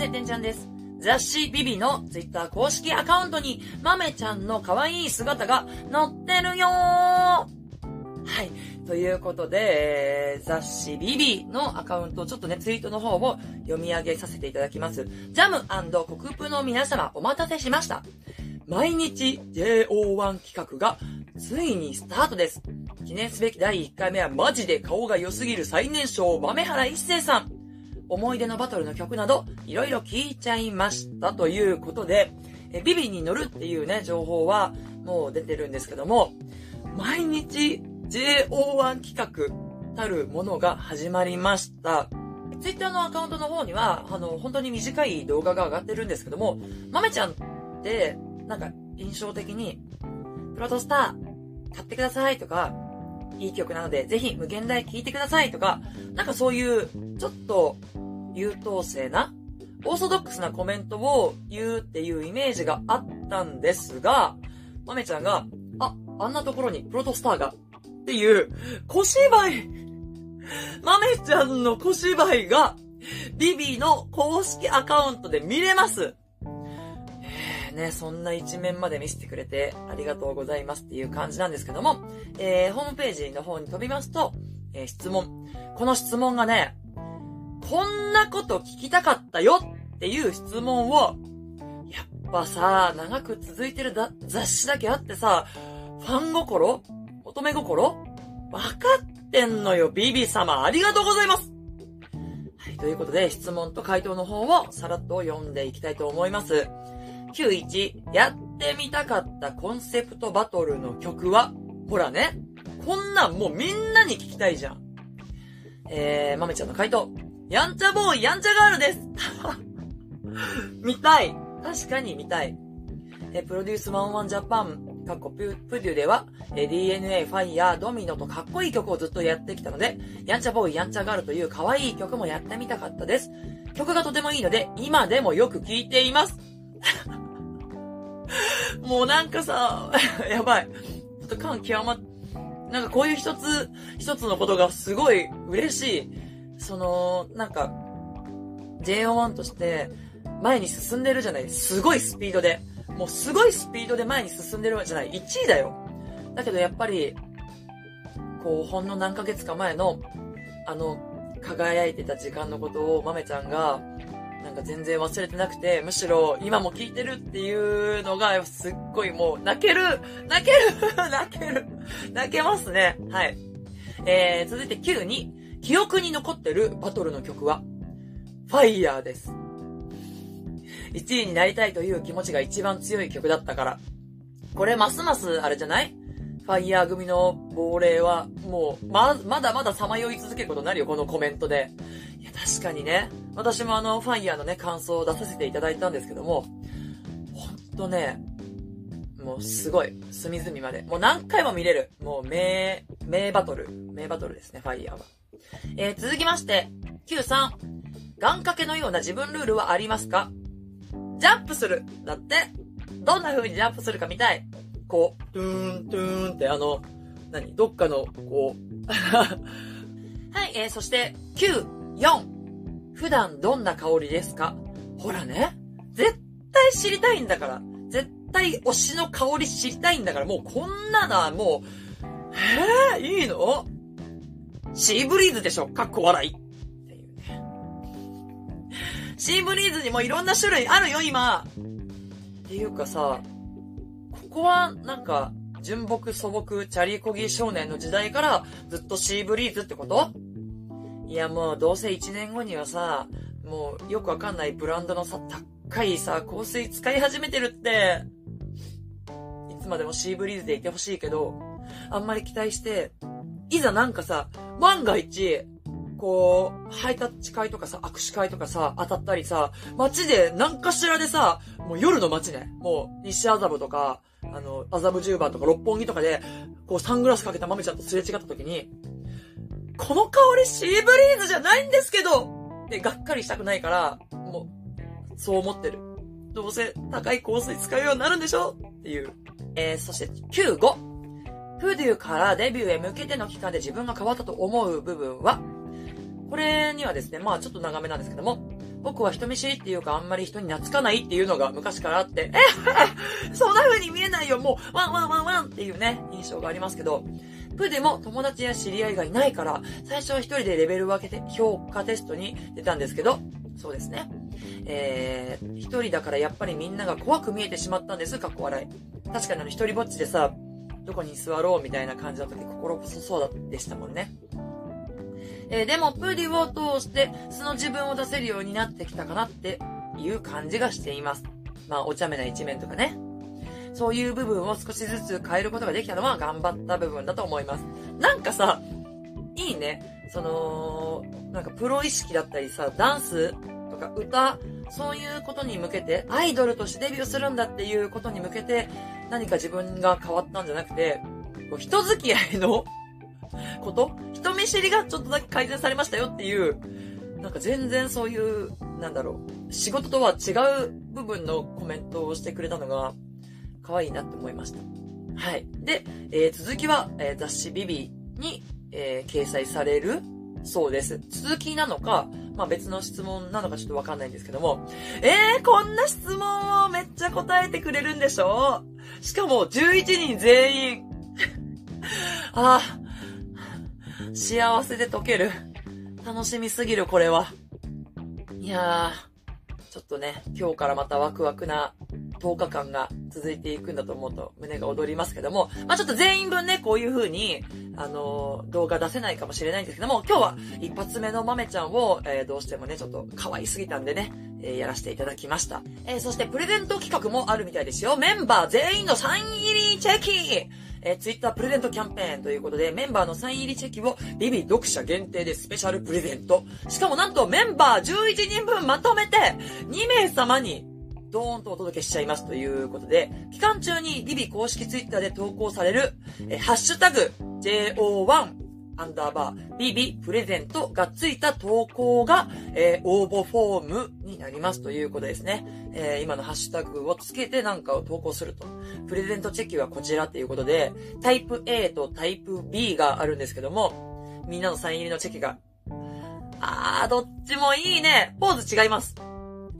せ、てんちゃんです。雑誌ビビのツイッター公式アカウントに、まめちゃんの可愛い姿が載ってるよはい。ということで、えー雑誌ビビのアカウント、ちょっとね、ツイートの方を読み上げさせていただきます。ジャム国プの皆様、お待たせしました。毎日 JO1 企画が、ついにスタートです。記念すべき第1回目はマジで顔が良すぎる最年少豆原一成さん。思い出のバトルの曲など、いろいろ聞いちゃいましたということで、えビビに乗るっていうね、情報はもう出てるんですけども、毎日 JO1 企画たるものが始まりました。ツイッターのアカウントの方には、あの、本当に短い動画が上がってるんですけども、まめちゃんって、なんか印象的に、プロトスター、買ってくださいとか、いい曲なので、ぜひ無限大聴いてくださいとか、なんかそういう、ちょっと、優等生な、オーソドックスなコメントを言うっていうイメージがあったんですが、まめちゃんが、あ、あんなところにプロトスターが、っていう、小芝居まめちゃんの小芝居が、ビビの公式アカウントで見れます。えーね、そんな一面まで見せてくれてありがとうございますっていう感じなんですけども、えーホームページの方に飛びますと、えー質問。この質問がね、こんなこと聞きたかったよっていう質問を、やっぱさ、長く続いてる雑誌だけあってさ、ファン心乙女心わかってんのよ、ビビ様。ありがとうございますはい、ということで、質問と回答の方をさらっと読んでいきたいと思います。91、やってみたかったコンセプトバトルの曲は、ほらね、こんなんもうみんなに聞きたいじゃん。えー、まめちゃんの回答。やんちゃボーイ、やんちゃガールです 見たい確かに見たい。えプロデュース11ジャパン、かっこププデュでは、え DNA、ファイヤー、ドミノとかっこいい曲をずっとやってきたので、やんちゃボーイ、やんちゃガールという可愛い曲もやってみたかったです。曲がとてもいいので、今でもよく聴いています。もうなんかさ、やばい。ちょっと感極まっ、なんかこういう一つ、一つのことがすごい嬉しい。その、なんか、JO1 として前に進んでるじゃないすごいスピードで。もうすごいスピードで前に進んでるじゃない ?1 位だよ。だけどやっぱり、こう、ほんの何ヶ月か前の、あの、輝いてた時間のことを、まめちゃんが、なんか全然忘れてなくて、むしろ今も聞いてるっていうのが、すっごいもう、泣ける泣ける 泣ける泣けますね。はい。えー、続いて9に、記憶に残ってるバトルの曲は、ファイヤーです。1位になりたいという気持ちが一番強い曲だったから。これますますあれじゃない？ファイヤー組の亡霊は、もう、ま、まだまださまよい続けることになるよ、このコメントで。いや、確かにね。私もあの、ファイヤーのね、感想を出させていただいたんですけども、ほんとね、もうすごい、隅々まで。もう何回も見れる。もう名、名バトル。名バトルですね、ファイヤーは。えー、続きまして、Q3。願掛けのような自分ルールはありますか？ジャンプするだって。どんな風にジャンプするか見たい。こう、トゥーン、トゥーンってあの、何？どっかの、こう。はい、えー、そして、9、4。普段どんな香りですか？ほらね。絶対知りたいんだから。絶対推しの香り知りたいんだから、もうこんなのはもう、えー、いいの？シーブリーズでしょかっこ笑い。っていうね。シーブリーズにもいろんな種類あるよ、今。っていうかさ、ここは、なんか、純朴素朴チャリコギ少年の時代からずっとシーブリーズってこと？いやもうどうせ1年後にはさ、もうよくわかんないブランドのさ、高いさ、香水使い始めてるって。いつまでもシーブリーズでいてほしいけど、あんまり期待して、いざなんかさ、万が一、こう、ハイタッチ会とかさ、握手会とかさ、当たったりさ、街で何かしらでさ、もう夜の街ね、もう西麻布とか、あの、麻布十番とか六本木とかで、こうサングラスかけたまめちゃんとすれ違った時に、この香りシーブリーズじゃないんですけどってがっかりしたくないから、もう、そう思ってる。どうせ高い香水使うようになるんでしょ？っていう。えー、そして9、5。プデューからデビューへ向けての期間で自分が変わったと思う部分は、これにはですね、まあちょっと長めなんですけども、僕は人見知りっていうかあんまり人に懐かないっていうのが昔からあって、えそんな風に見えないよもう、ワンワンワンワンっていうね、印象がありますけど、プでも友達や知り合いがいないから、最初は一人でレベル分けて評価テストに出たんですけど、そうですね。えー、一人だからやっぱりみんなが怖く見えてしまったんです、かっこ笑い。確かにあの一人ぼっちでさ、どこに座ろうみたいな感じの時心細そうでしたもんね。えー、でも、プリを通して、素の自分を出せるようになってきたかなっていう感じがしています。まあ、お茶目な一面とかね。そういう部分を少しずつ変えることができたのは頑張った部分だと思います。なんかさ、いいね。その、なんかプロ意識だったりさ、ダンスとか歌、そういうことに向けて、アイドルとしてデビューするんだっていうことに向けて、何か自分が変わったんじゃなくて、こう人付き合いの こと？人見知りがちょっとだけ改善されましたよっていう、なんか全然そういう、なんだろう、仕事とは違う部分のコメントをしてくれたのが、可愛いなって思いました。はい。で、えー、続きは、えー、雑誌ビビに、えー、掲載されるそうです。続きなのか、まあ別の質問なのかちょっとわかんないんですけども、えー、こんな質問をめっちゃ答えてくれるんでしょ？しかも11人全員。ああ、幸せで解ける。楽しみすぎる、これは。いやー、ちょっとね、今日からまたワクワクな10日間が続いていくんだと思うと胸が躍りますけども、まあちょっと全員分ね、こういう風に、あのー、動画出せないかもしれないんですけども、今日は一発目の豆ちゃんを、えー、どうしてもね、ちょっと可愛すぎたんでね、えー、やらせていただきました。えー、そしてプレゼント企画もあるみたいですよ。メンバー全員のサイン入りチェキえー、ツイッタープレゼントキャンペーンということで、メンバーのサイン入りチェキをビビ読者限定でスペシャルプレゼント。しかもなんとメンバー11人分まとめて、2名様にドーンとお届けしちゃいますということで、期間中にビビ公式ツイッターで投稿される、えハッシュタグ、JO1 アンダーバー、ビビプレゼントがついた投稿が、えー、応募フォームになりますということですね。えー、今のハッシュタグをつけてなんかを投稿すると。プレゼントチェキはこちらっていうことで、タイプ A とタイプ B があるんですけども、みんなのサイン入りのチェキが、あー、どっちもいいね。ポーズ違います。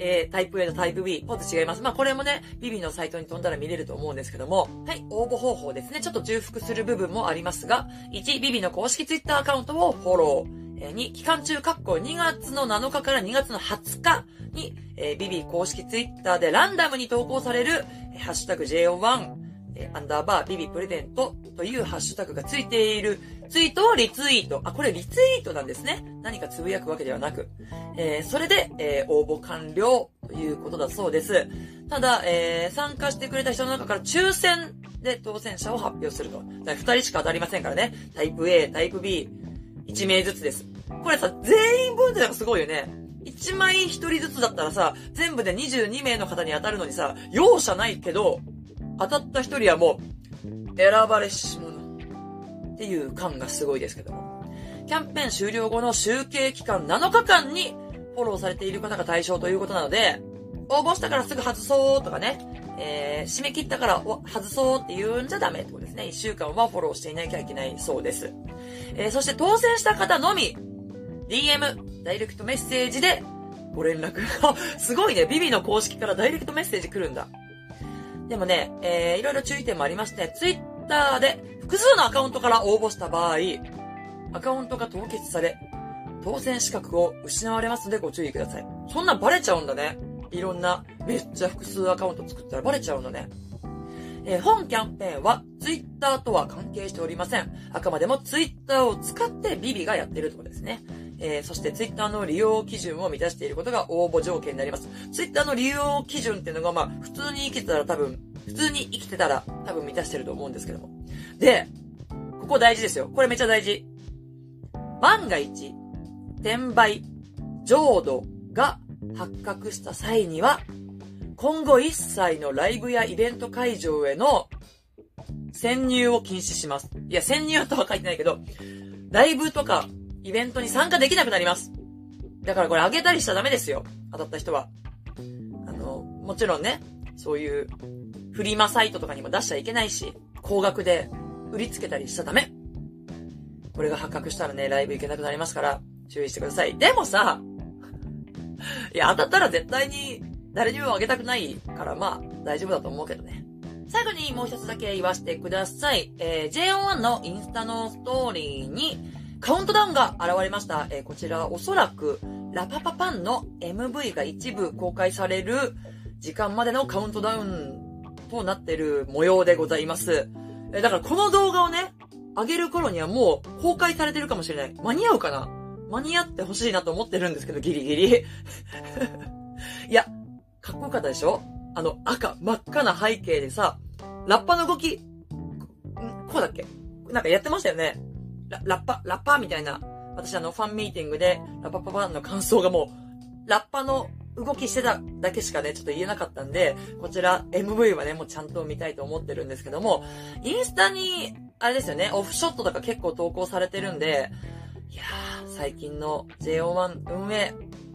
えー、タイプ A とタイプ B、ポーズ違います。まあ、これもね、ビビのサイトに飛んだら見れると思うんですけども、はい、応募方法ですね。ちょっと重複する部分もありますが、1、ビビの公式 Twitter アカウントをフォロー。えー、2、期間中、括弧2月の7日から2月の20日に、えー、ビビ公式ツイッターでランダムに投稿される、ハッシュタグ JO1、えー、アンダーバービビプレゼントというハッシュタグがついているツイートをリツイート。あ、これリツイートなんですね。何かつぶやくわけではなく。えー、それで、えー、応募完了ということだそうです。ただ、えー、参加してくれた人の中から抽選で当選者を発表すると。二人しか当たりませんからね。タイプ A、タイプ B、1名ずつです。これさ、全員分ってのがすごいよね。1枚1人ずつだったらさ、全部で22名の方に当たるのにさ、容赦ないけど、当たった一人はもう、選ばれし者っていう感がすごいですけども。キャンペーン終了後の集計期間7日間にフォローされている方が対象ということなので、応募したからすぐ外そうとかね、えー、締め切ったから外そうって言うんじゃダメってことですね。1週間はフォローしていなきゃいけないそうです。えー、そして当選した方のみ、DM、ダイレクトメッセージでご連絡。すごいね。ビビの公式からダイレクトメッセージ来るんだ。でもね、えー、いろいろ注意点もありまして、ツイッターで複数のアカウントから応募した場合、アカウントが凍結され、当選資格を失われますのでご注意ください。そんなバレちゃうんだね。いろんな、めっちゃ複数アカウント作ったらバレちゃうんだね。えー、本キャンペーンはツイッターとは関係しておりません。あくまでもツイッターを使ってビビがやってるってことですね。えー、そしてツイッターの利用基準を満たしていることが応募条件になります。ツイッターの利用基準っていうのが、まあ、普通に生きてたら多分、普通に生きてたら多分満たしてると思うんですけども。で、ここ大事ですよ。これめっちゃ大事。万が一、転売、浄土が発覚した際には、今後一切のライブやイベント会場への潜入を禁止します。いや、潜入とは書いてないけど、ライブとかイベントに参加できなくなります。だからこれあげたりしちゃダメですよ。当たった人は。あの、もちろんね、そういうフリマサイトとかにも出しちゃいけないし、高額で売りつけたりしちゃダメ。これが発覚したらね、ライブ行けなくなりますから、注意してください。でもさ、いや、当たったら絶対に誰にもあげたくないから、まあ、大丈夫だと思うけどね。最後にもう一つだけ言わせてください。えー、JO1 のインスタのストーリーにカウントダウンが現れました。えー、こちらはおそらくラパパパンの MV が一部公開される時間までのカウントダウンとなってる模様でございます。えー、だからこの動画をね、上げる頃にはもう公開されてるかもしれない。間に合うかな？間に合ってほしいなと思ってるんですけど、ギリギリ。いや、かっこよかったでしょ？あの赤、真っ赤な背景でさ、ラッパの動き、こうだっけ？なんかやってましたよね。ラッパ、ラッパーみたいな。私あの、ファンミーティングで、ラッパパパンの感想がもう、ラッパの動きしてただけしかね、ちょっと言えなかったんで、こちら MV はね、もうちゃんと見たいと思ってるんですけども、インスタに、あれですよね、オフショットとか結構投稿されてるんで、いやー、最近の JO1 運営、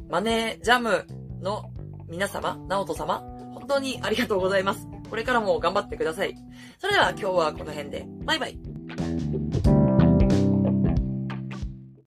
マネージャムの皆様、ナオト様、本当にありがとうございます。これからも頑張ってください。それでは今日はこの辺で、バイバイ。